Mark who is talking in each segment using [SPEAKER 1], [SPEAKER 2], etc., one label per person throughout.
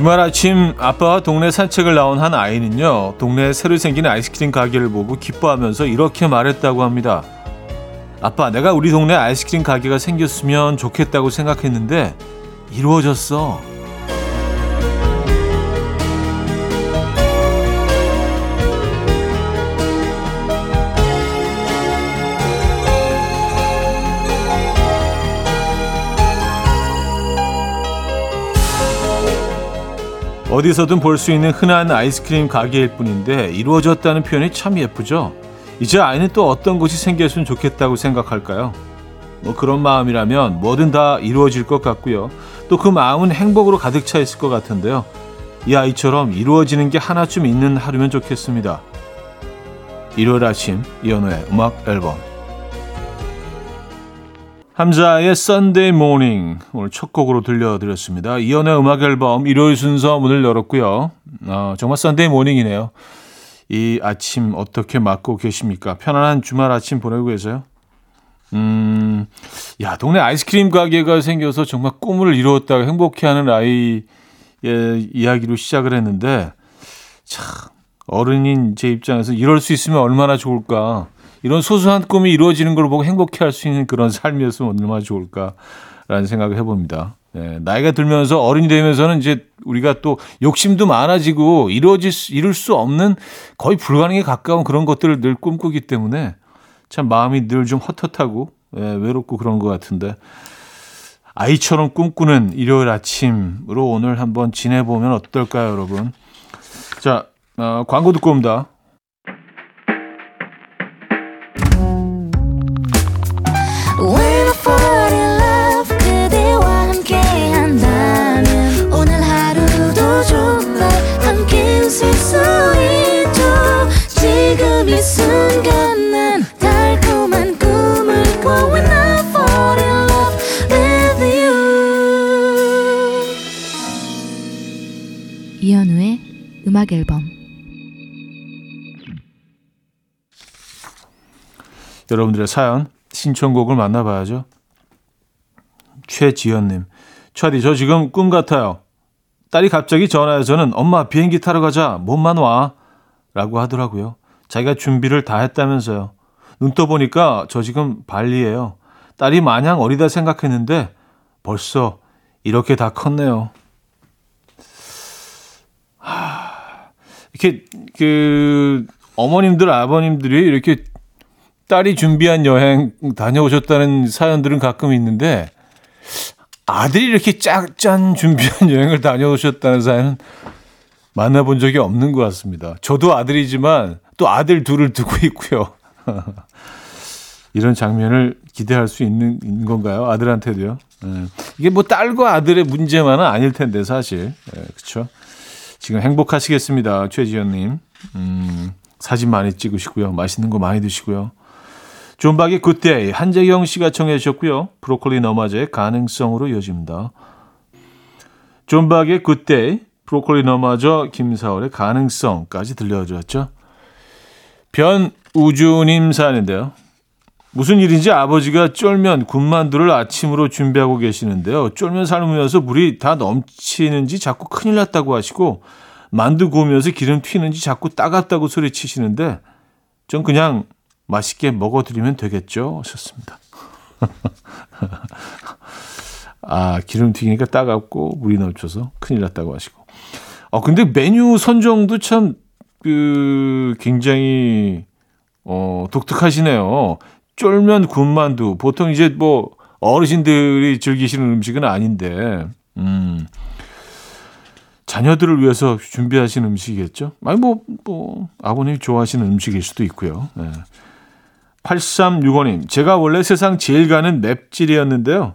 [SPEAKER 1] 주말 아침 아빠와 동네 산책을 나온 한 아이는요, 동네에 새로 생긴 아이스크림 가게를 보고 기뻐하면서 이렇게 말했다고 합니다. 아빠, 내가 우리 동네 아이스크림 가게가 생겼으면 좋겠다고 생각했는데, 이루어졌어. 어디서든 볼 수 있는 흔한 아이스크림 가게일 뿐인데 이루어졌다는 표현이 참 예쁘죠. 이제 아이는 또 어떤 곳이 생겼으면 좋겠다고 생각할까요? 뭐 그런 마음이라면 뭐든 다 이루어질 것 같고요. 또 그 마음은 행복으로 가득 차 있을 것 같은데요. 이 아이처럼 이루어지는 게 하나쯤 있는 하루면 좋겠습니다. 일요일 아침 이연우의 음악 앨범 함자의 Sunday Morning 오늘 첫 곡으로 들려드렸습니다. 이연의 음악 앨범 일요일 순서 문을 열었고요. 어, 정말 Sunday Morning이네요. 이 아침 어떻게 맞고 계십니까? 편안한 주말 아침 보내고 계세요? 음, 야, 동네 아이스크림 가게가 생겨서 정말 꿈을 이루었다고 행복해하는 아이의 이야기로 시작을 했는데, 참, 어른인 제 입장에서 이럴 수 있으면 얼마나 좋을까. 이런 소소한 꿈이 이루어지는 걸 보고 행복해할 수 있는 그런 삶이었으면 얼마나 좋을까라는 생각을 해봅니다. 예, 나이가 들면서 어른이 되면서는 이제 우리가 또 욕심도 많아지고 이루어질 수, 이룰 수 없는 거의 불가능에 가까운 그런 것들을 늘 꿈꾸기 때문에 참 마음이 늘 좀 헛헛하고 예, 외롭고 그런 것 같은데 아이처럼 꿈꾸는 일요일 아침으로 오늘 한번 지내보면 어떨까요, 여러분? 자, 어, 광고 듣고 옵니다.
[SPEAKER 2] 음악 앨범
[SPEAKER 1] 여러분들의 사연 신청곡을 만나봐야죠. 최지연님, 차디 저 지금 꿈 같아요. 딸이 갑자기 전화해서는 엄마 비행기 타러 가자 몸만 와라고 하더라고요. 자기가 준비를 다 했다면서요. 눈 떠보니까 저 지금 발리예요. 딸이 마냥 어리다 생각했는데 벌써 이렇게 다 컸네요. 이렇게 그 어머님들 아버님들이 이렇게 딸이 준비한 여행 다녀오셨다는 사연들은 가끔 있는데 아들이 이렇게 짝짠 준비한 여행을 다녀오셨다는 사연은 만나본 적이 없는 것 같습니다. 저도 아들이지만 또 아들 둘을 두고 있고요. 이런 장면을 기대할 수 있는, 건가요? 아들한테도요. 네. 이게 뭐 딸과 아들의 문제만은 아닐 텐데 사실 네, 그렇죠. 지금 행복하시겠습니다. 최지현님. 음, 사진 많이 찍으시고요. 맛있는 거 많이 드시고요. 존박의 Good Day 한재경 씨가 청해 주셨고요. 브로콜리 너마저의 가능성으로 이어집니다. 존박의 Good Day 브로콜리 너마저 김사월의 가능성까지 들려주었죠. 변우주님 사연인데요. 무슨 일인지 아버지가 쫄면 군만두를 아침으로 준비하고 계시는데요. 쫄면 삶으면서 물이 다 넘치는지 자꾸 큰일 났다고 하시고 만두 구우면서 기름 튀는지 자꾸 따갑다고 소리치시는데 전 그냥 맛있게 먹어드리면 되겠죠. 하셨습니다. 아 기름 튀기니까 따갑고 물이 넘쳐서 큰일 났다고 하시고. 어 근데 메뉴 선정도 참 그 굉장히 어 독특하시네요. 쫄면 군만두 보통 이제 뭐 어르신들이 즐기시는 음식은 아닌데 음. 자녀들을 위해서 준비하신 음식이겠죠? 아니 뭐, 뭐 아버님이 좋아하시는 음식일 수도 있고요. 네. 8365님, 제가 원래 세상 제일 가는 맵찔이었는데요.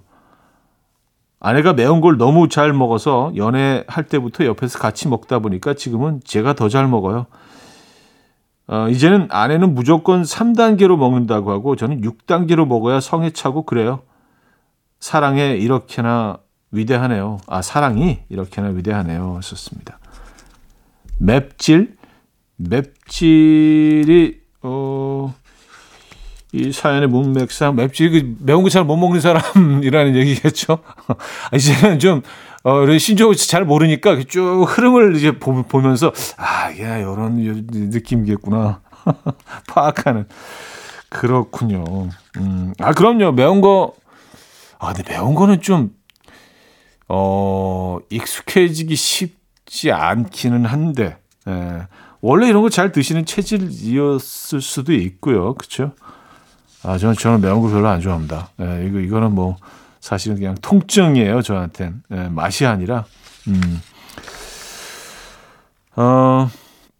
[SPEAKER 1] 아내가 매운 걸 너무 잘 먹어서 연애할 때부터 옆에서 같이 먹다 보니까 지금은 제가 더 잘 먹어요. 어, 이제는 아내는 무조건 3단계로 먹는다고 하고 저는 6단계로 먹어야 성에 차고 그래요. 사랑에 이렇게나 위대하네요. 아, 사랑이 이렇게나 위대하네요. 썼습니다. 맵질? 맵질이, 어, 이 사연의 문맥상 맵지 그 매운 거 잘 못 먹는 사람이라는 얘기겠죠. 이제는 좀 어, 신조어 잘 모르니까 쭉 흐름을 이제 보, 보면서 아, 야, 이런 느낌이겠구나. 파악하는. 그렇군요. 음, 아, 그럼요. 매운 거, 아, 근데 매운 거는 좀, 어, 익숙해지기 쉽지 않기는 한데, 예. 원래 이런 거 잘 드시는 체질이었을 수도 있고요. 그쵸? 아, 저는, 저는 매운 거 별로 안 좋아합니다. 예, 이거, 이거는 뭐, 사실은 그냥 통증이에요, 저한텐. 예, 맛이 아니라. 음. 어,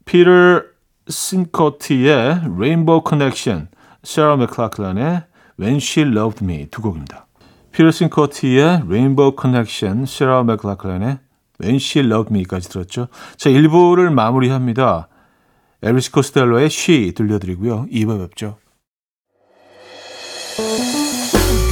[SPEAKER 1] 피터 신커티의 Rainbow Connection, 세라 맥클라클란의 When She Loved Me 두 곡입니다. 피터 신커티의 Rainbow Connection, 세라 맥클라클란의 When She Loved Me까지 들었죠. 자, 1부를 마무리합니다. 엘비스 코스텔로의 She 들려드리고요. 2부 뵙죠.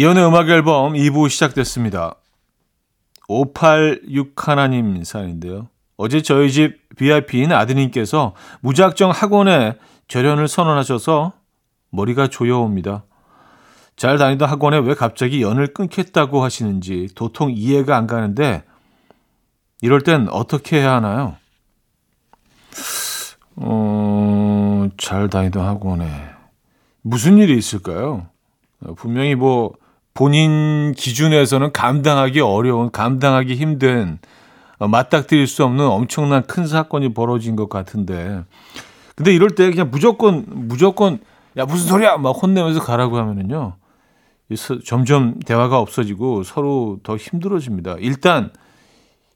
[SPEAKER 1] 이현우의 음악 앨범 2부 시작됐습니다. 586 하나님 사연인데요. 어제 저희 집 VIP인 아드님께서 무작정 학원에 절연을 선언하셔서 머리가 조여옵니다. 잘 다니던 학원에 왜 갑자기 연을 끊겠다고 하시는지 도통 이해가 안 가는데 이럴 땐 어떻게 해야 하나요? 어, 잘 다니던 학원에 무슨 일이 있을까요? 분명히 뭐 본인 기준에서는 감당하기 어려운, 감당하기 힘든, 어, 맞닥뜨릴 수 없는 엄청난 큰 사건이 벌어진 것 같은데. 근데 이럴 때 그냥 무조건, 무조건, 야, 무슨 소리야! 막 혼내면서 가라고 하면은요. 점점 대화가 없어지고 서로 더 힘들어집니다. 일단,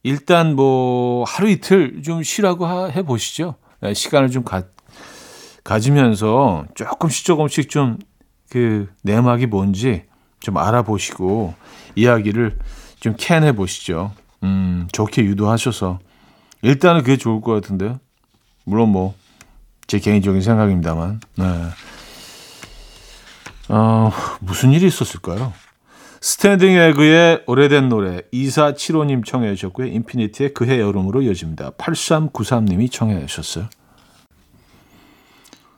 [SPEAKER 1] 일단 뭐 하루 이틀 좀 쉬라고 해 보시죠. 예, 시간을 좀 가, 가지면서 조금씩 조금씩 좀 그 내막이 뭔지 좀 알아보시고 이야기를 좀 캐내 보시죠. 음, 좋게 유도하셔서 일단은 그게 좋을 것 같은데요. 물론 뭐 제 개인적인 생각입니다만. 네. 어, 무슨 일이 있었을까요? 스탠딩 에그의 오래된 노래 2475님 청해 주셨고요. 인피니트의 그해 여름으로 이어집니다. 8393님이 청해 주셨어요.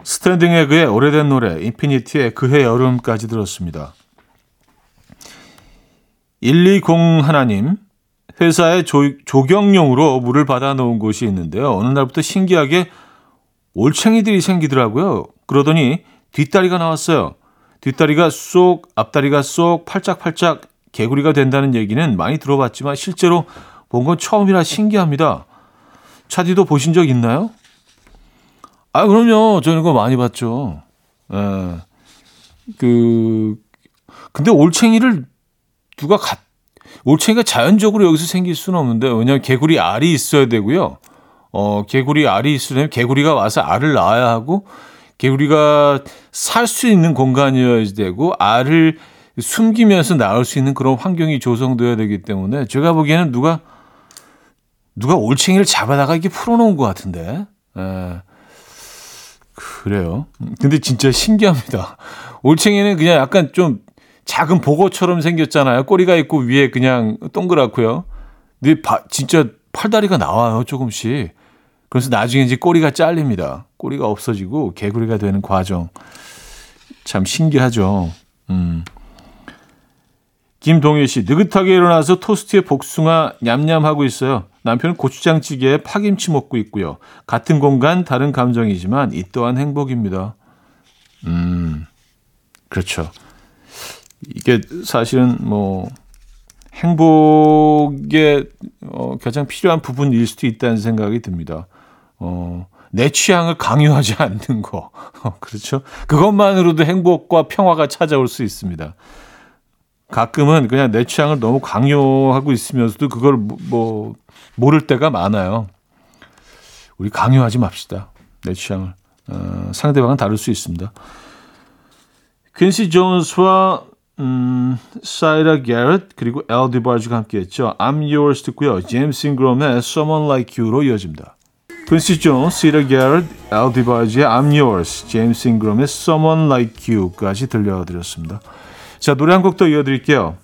[SPEAKER 1] 스탠딩 에그의 오래된 노래 인피니트의 그해 여름까지 들었습니다. 1201님 회사에 조, 조경용으로 물을 받아 놓은 곳이 있는데요. 어느 날부터 신기하게 올챙이들이 생기더라고요. 그러더니 뒷다리가 나왔어요. 뒷다리가 쏙, 앞다리가 쏙 팔짝팔짝 개구리가 된다는 얘기는 많이 들어봤지만 실제로 본 건 처음이라 신기합니다. 차디도 보신 적 있나요? 아, 그럼요. 저는 그거 많이 봤죠. 예. 그, 근데 올챙이를 누가 가, 올챙이가 자연적으로 여기서 생길 수는 없는데, 왜냐면 개구리 알이 있어야 되고요. 어, 개구리 알이 있으려면 개구리가 와서 알을 낳아야 하고, 개구리가 살 수 있는 공간이어야 되고 알을 숨기면서 나올 수 있는 그런 환경이 조성돼야 되기 때문에 제가 보기에는 누가 누가 올챙이를 잡아다가 이렇게 풀어놓은 것 같은데. 에, 예. 그래요. 근데 진짜 신기합니다. 올챙이는 그냥 약간 좀 작은 보고처럼 생겼잖아요. 꼬리가 있고 위에 그냥 동그랗고요. 근데 바, 진짜 팔다리가 나와요, 조금씩. 그래서 나중에 이제 꼬리가 잘립니다. 꼬리가 없어지고 개구리가 되는 과정. 참 신기하죠. 음. 김동일 씨, 느긋하게 일어나서 토스트에 복숭아 냠냠하고 있어요. 남편은 고추장찌개에 파김치 먹고 있고요. 같은 공간, 다른 감정이지만 이 또한 행복입니다. 음, 그렇죠. 이게 사실은 뭐, 행복에 어, 가장 필요한 부분일 수도 있다는 생각이 듭니다. 어, 내 취향을 강요하지 않는 거. 어, 그렇죠? 그것만으로도 행복과 평화가 찾아올 수 있습니다. 가끔은 그냥 내 취향을 너무 강요하고 있으면서도 그걸 뭐, 뭐 모를 때가 많아요. 우리 강요하지 맙시다. 내 취향을. 어, 상대방은 다를 수 있습니다. 퀸시 존스와 음, 사이다 가렛 그리고 엘 디바지가 함께했죠. I'm Yours 듣고요. 제임스 잉그럼의 Someone Like You로 이어집니다. 퀸시 존스, 사이다 가렛, 엘 디바지의 I'm Yours, 제임스 잉그럼의 Someone Like You까지 들려드렸습니다. 자 노래 한 곡 더 이어드릴게요.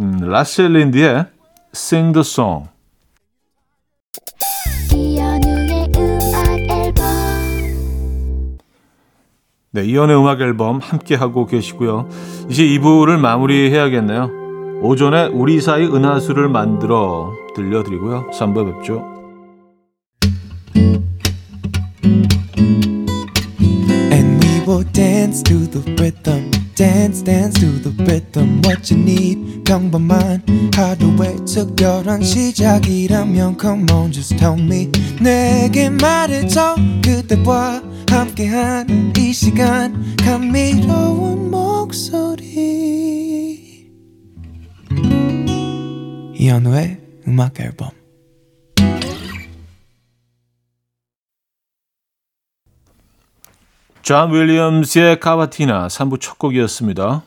[SPEAKER 1] 음, 라셀린디의 Sing the Song. 네, 이연의 음악 앨범 함께 하고 계시고요. 이제 2부를 마무리해야겠네요. 오전에 우리 사이 은하수를 만들어 들려드리고요. 3부 뵙죠. Dance dance to the rhythm what you need 평범한 하루의 특별한 시작이라면 come on just tell me 내게 말해줘 그대와 함께한 이 시간 감미로운 목소리 이현우의 음악 앨범 존 윌리엄스의 카바티나 3부 첫 곡이었습니다.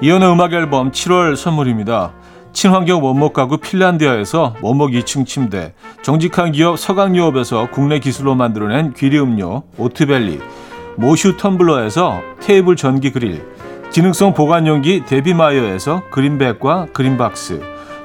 [SPEAKER 1] 이현우의 음악 앨범 7월 선물입니다. 친환경 원목 가구 핀란디아에서 원목 2층 침대, 정직한 기업 서강유업에서 국내 기술로 만들어낸 귀리 음료 오트벨리, 모슈 텀블러에서 테이블 전기 그릴, 기능성 보관용기 데비마이어에서 그린백과 그린박스,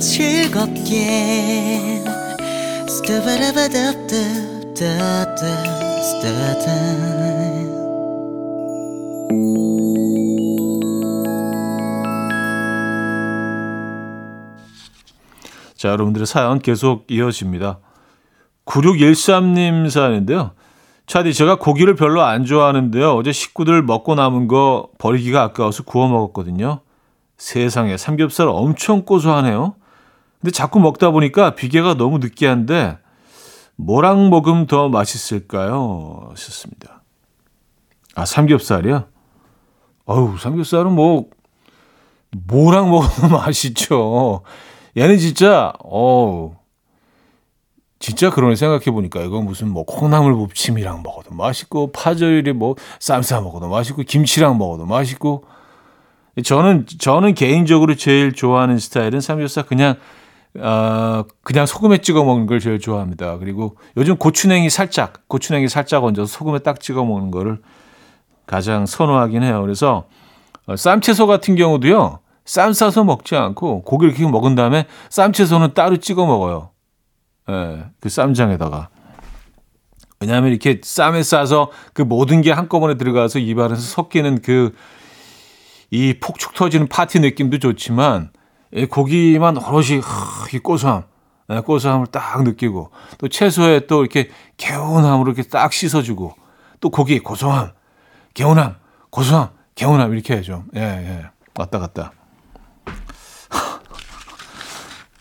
[SPEAKER 1] 즐겁게 자, 여러분들의 사연 계속 이어집니다. 9613님 사연인데요. 차디, 제가 고기를 별로 안 좋아하는데요. 어제 식구들 먹고 남은 거 버리기가 아까워서 구워 먹었거든요. 세상에 삼겹살 엄청 고소하네요. 근데 자꾸 먹다 보니까 비계가 너무 느끼한데 뭐랑 먹으면 더 맛있을까요? 하셨습니다. 아, 삼겹살이요? 어우, 삼겹살은 뭐, 뭐랑 먹으면 맛있죠. 얘는 진짜, 어우, 진짜 그러네 생각해 보니까 이건 무슨 뭐 콩나물 무침이랑 먹어도 맛있고, 파절이 뭐 쌈싸 먹어도 맛있고, 김치랑 먹어도 맛있고, 저는 저는 개인적으로 제일 좋아하는 스타일은 삼겹살 그냥 어, 그냥 소금에 찍어 먹는 걸 제일 좋아합니다. 그리고 요즘 고추냉이 살짝 고추냉이 살짝 얹어서 소금에 딱 찍어 먹는 거를 가장 선호하긴 해요. 그래서 어, 쌈채소 같은 경우도요. 쌈 싸서 먹지 않고 고기 를 이렇게 먹은 다음에 쌈채소는 따로 찍어 먹어요. 예, 그 쌈장에다가. 왜냐하면 이렇게 쌈에 싸서 그 모든 게 한꺼번에 들어가서 입안에서 섞이는 그 이 폭죽 터지는 파티 느낌도 좋지만 고기만 오롯이 이 고소함, 예, 고소함을 딱 느끼고 또 채소에 또 이렇게 개운함으로 이렇게 딱 씻어주고 또 고기 고소함, 개운함, 고소함, 개운함 이렇게 해줘. 예, 예. 왔다 갔다.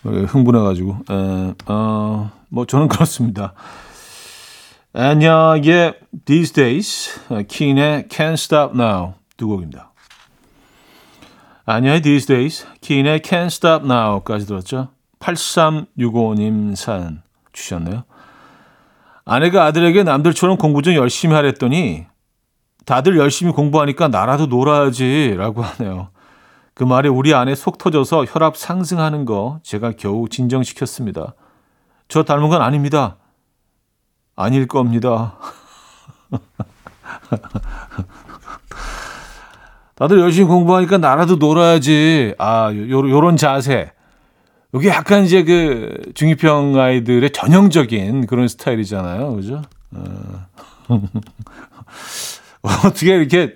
[SPEAKER 1] 흥분해가지고, 에, 어, 뭐 저는 그렇습니다. 안녕의 These Days, 킨의 Can't Stop Now 두 곡입니다. 아니야, These Days, 키인의 Can't Stop Now까지 들었죠. 8365님 사연 주셨네요. 아내가 아들에게 남들처럼 공부 좀 열심히 하랬더니 다들 열심히 공부하니까 나라도 놀아야지 라고 하네요. 그 말에 우리 아내 속 터져서 혈압 상승하는 거 제가 겨우 진정시켰습니다. 저 닮은 건 아닙니다. 아닐 겁니다. 다들 열심히 공부하니까 나라도 놀아야지. 아, 요, 요런 자세. 이게 약간 이제 그 중2병 아이들의 전형적인 그런 스타일이잖아요. 그죠? 어. 어떻게 이렇게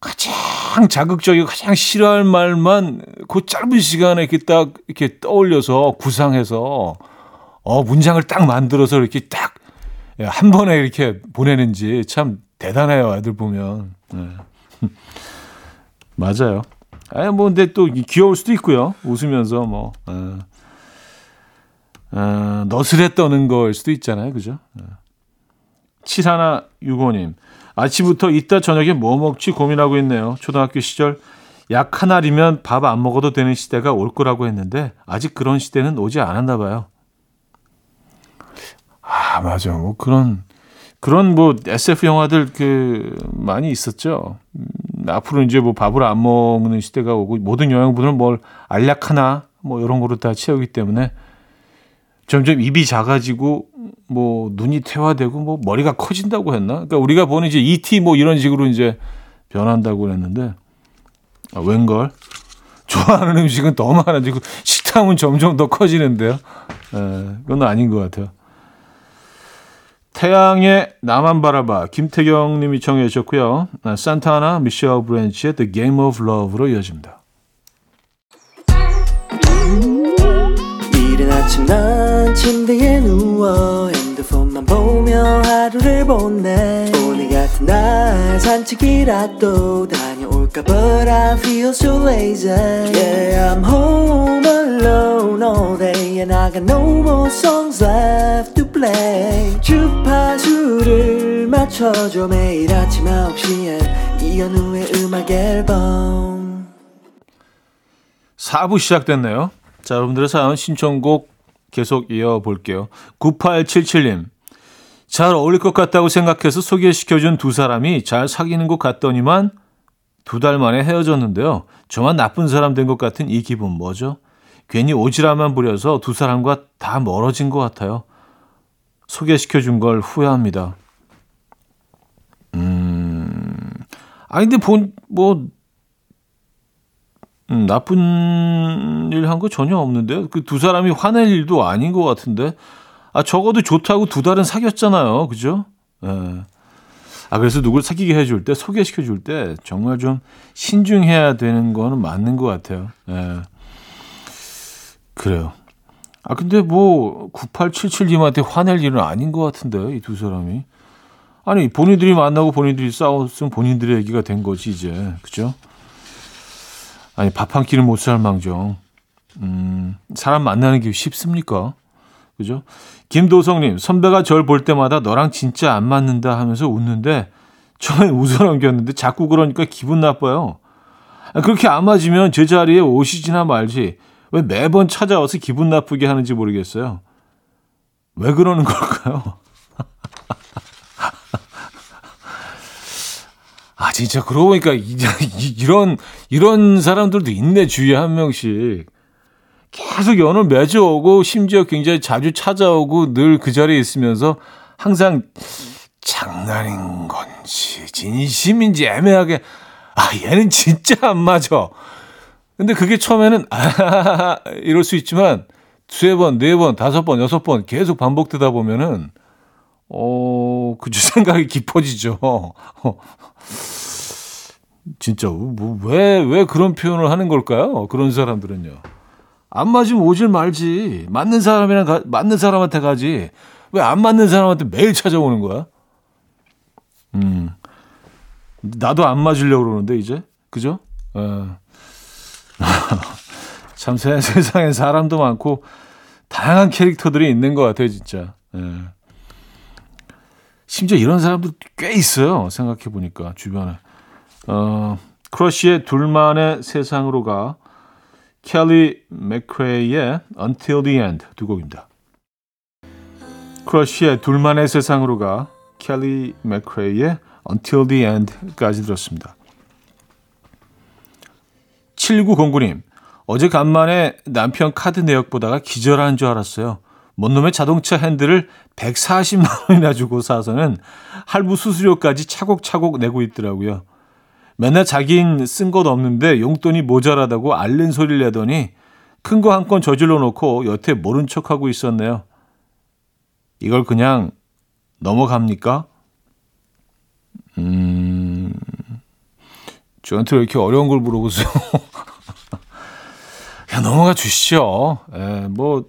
[SPEAKER 1] 가장 자극적이고 가장 싫어할 말만 그 짧은 시간에 이렇게 딱 이렇게 떠올려서 구상해서 어, 문장을 딱 만들어서 이렇게 딱 한 번에 이렇게 보내는지 참 대단해요. 애들 보면. 네. 맞아요. 아니, 뭐, 근데 또 귀여울 수도 있고요. 웃으면서 뭐, 어, 어, 너스레 떠는 거일 수도 있잖아요. 그죠? 어. 7165님. 아침부터 이따 저녁에 뭐 먹지 고민하고 있네요. 초등학교 시절 약 하나리면 밥 안 먹어도 되는 시대가 올 거라고 했는데 아직 그런 시대는 오지 않았나 봐요. 아, 맞아. 뭐 그런 그런 뭐 SF 영화들 그 많이 있었죠. 음, 앞으로 이제 뭐 밥을 안 먹는 시대가 오고 모든 영양분을 뭘 알약 하나 뭐 이런 거로 다 채우기 때문에 점점 입이 작아지고 뭐 눈이 퇴화되고 뭐 머리가 커진다고 했나? 그러니까 우리가 보는 이제 ET 뭐 이런 식으로 이제 변한다고 그랬는데 아, 웬걸? 좋아하는 음식은 더 많아지고 식탐은 점점 더 커지는데요. 에, 그건 아닌 것 같아요. 태양의 나만 바라봐 김태경 님이 청해 주셨고요. 아, 산타나 미셸 브랜치의 The Game of Love로 이어집니다. 이른 아침 난 침대에 누워 핸드폰만 보며 하루를 보내 오늘 같은 날 산책이라도 다녀올까 But I feel so lazy Yeah I'm home And I got no more songs left to play. 주파수를 맞춰줘 매일 아침 9시에 이현우의 음악 앨범. 4부 시작됐네요. 자 여러분들의 사연 신청곡 계속 이어볼게요. 9877님. 잘 어울릴 것 같다고 생각해서 소개시켜준 두 사람이 잘 사귀는 것 같더니만 두 달 만에 헤어졌는데요. 저만 나쁜 사람 된 것 같은 이 기분 뭐죠? 괜히 오지랖만 부려서 두 사람과 다 멀어진 것 같아요. 소개시켜 준 걸 후회합니다. 음, 아 근데 본, 뭐, 음, 나쁜 일 한 거 전혀 없는데요. 그 두 사람이 화낼 일도 아닌 것 같은데. 아, 적어도 좋다고 두 달은 사귀었잖아요. 그죠? 예. 아, 그래서 누굴 사귀게 해줄 때, 소개시켜 줄 때, 정말 좀 신중해야 되는 거는 맞는 것 같아요. 예. 그래요. 아, 근데 뭐, 9877님한테 화낼 일은 아닌 것 같은데, 이 두 사람이. 아니, 본인들이 만나고 본인들이 싸웠으면 본인들의 얘기가 된 거지, 이제. 그죠? 아니, 밥 한 끼는 못 살 망정. 음, 사람 만나는 게 쉽습니까? 그죠? 김도성님, 선배가 절 볼 때마다 너랑 진짜 안 맞는다 하면서 웃는데, 처음엔 웃어 넘겼는데 자꾸 그러니까 기분 나빠요. 아, 그렇게 안 맞으면 제 자리에 오시지나 말지, 왜 매번 찾아와서 기분 나쁘게 하는지 모르겠어요. 왜 그러는 걸까요? 아, 진짜, 그러고 보니까, 이런, 이런 사람들도 있네, 주위에 한 명씩. 계속 연을 맺어오고 심지어 굉장히 자주 찾아오고 늘 그 자리에 있으면서 항상 장난인 건지 진심인지 애매하게 아 얘는 진짜 안 맞아. 근데 그게 처음에는 아 이럴 수 있지만 두세 번, 네 번, 다섯 번, 여섯 번 계속 반복되다 보면은 어, 그주 생각이 깊어지죠. 진짜 뭐왜왜 그런 표현을 하는 걸까요? 그런 사람들은요. 안 맞으면 오질 말지. 맞는 사람이랑 가, 맞는 사람한테 가지. 왜 안 맞는 사람한테 매일 찾아오는 거야? 음. 나도 안 맞으려고 그러는데 이제. 그죠? 어. 참 세상에 사람도 많고 다양한 캐릭터들이 있는 것 같아요, 진짜. 예. 심지어 이런 사람도 꽤 있어요. 생각해 보니까 주변에. 어, 크러쉬의 둘만의 세상으로 가 켈리 맥크레이의 Until the End 두 곡입니다. 크러쉬의 둘만의 세상으로 가 켈리 맥크레이의 Until the End까지 들었습니다. 7909님, 어제 간만에 남편 카드 내역 보다가 기절하는 줄 알았어요. 뭔 놈의 자동차 핸들을 140만 원이나 주고 사서는 할부 수수료까지 차곡차곡 내고 있더라고요. 맨날 자긴 쓴 것 없는데 용돈이 모자라다고 앓는 소리를 내더니 큰 거 한 건 저질러 놓고 여태 모른 척하고 있었네요. 이걸 그냥 넘어갑니까? 음, 저한테 왜 이렇게 어려운 걸 물어보세요? 그냥 넘어가 주시죠. 예, 뭐,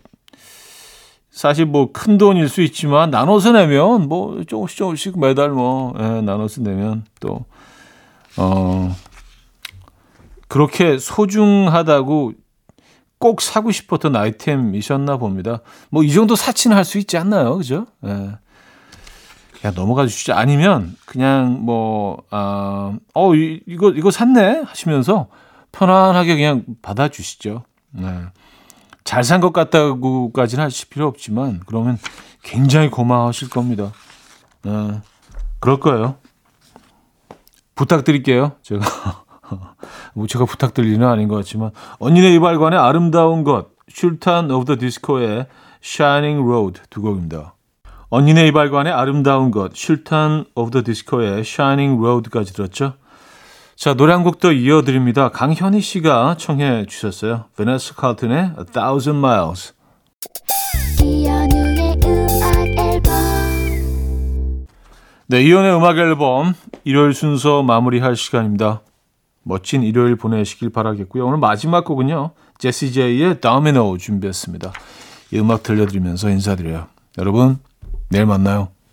[SPEAKER 1] 사실 뭐 큰 돈일 수 있지만 나눠서 내면 뭐 조금씩 조금씩 매달 뭐, 예, 나눠서 내면 또, 어, 그렇게 소중하다고 꼭 사고 싶었던 아이템이셨나 봅니다. 뭐 이 정도 사치는 할 수 있지 않나요? 그죠? 예. 그냥 넘어가 주시죠. 아니면 그냥 뭐, 아, 어, 이, 이거, 이거 샀네? 하시면서 편안하게 그냥 받아주시죠. 네. 잘 산 것 같다고까지는 하실 필요 없지만, 그러면 굉장히 고마워하실 겁니다. 네. 그럴 거예요. 부탁드릴게요. 제가. 뭐 제가 부탁드릴 일은 아닌 것 같지만. 언니네 이발관의 아름다운 것, 술탄 오브 더 디스코의 Shining Road 두 곡입니다. 언니네 이발관의 아름다운 것, 술탄 오브 더 디스코의 Shining Road까지 들었죠. 자, 노래 한 곡 더 이어드립니다. 강현희 씨가 청해 주셨어요. 바네사 칼튼의 A Thousand Miles. 네, 이연의 음악 앨범 일요일 순서 마무리할 시간입니다. 멋진 일요일 보내시길 바라겠고요. 오늘 마지막 곡은요. 제시 제이의 Domino 준비했습니다. 이 음악 들려드리면서 인사드려요. 여러분, 내일 만나요.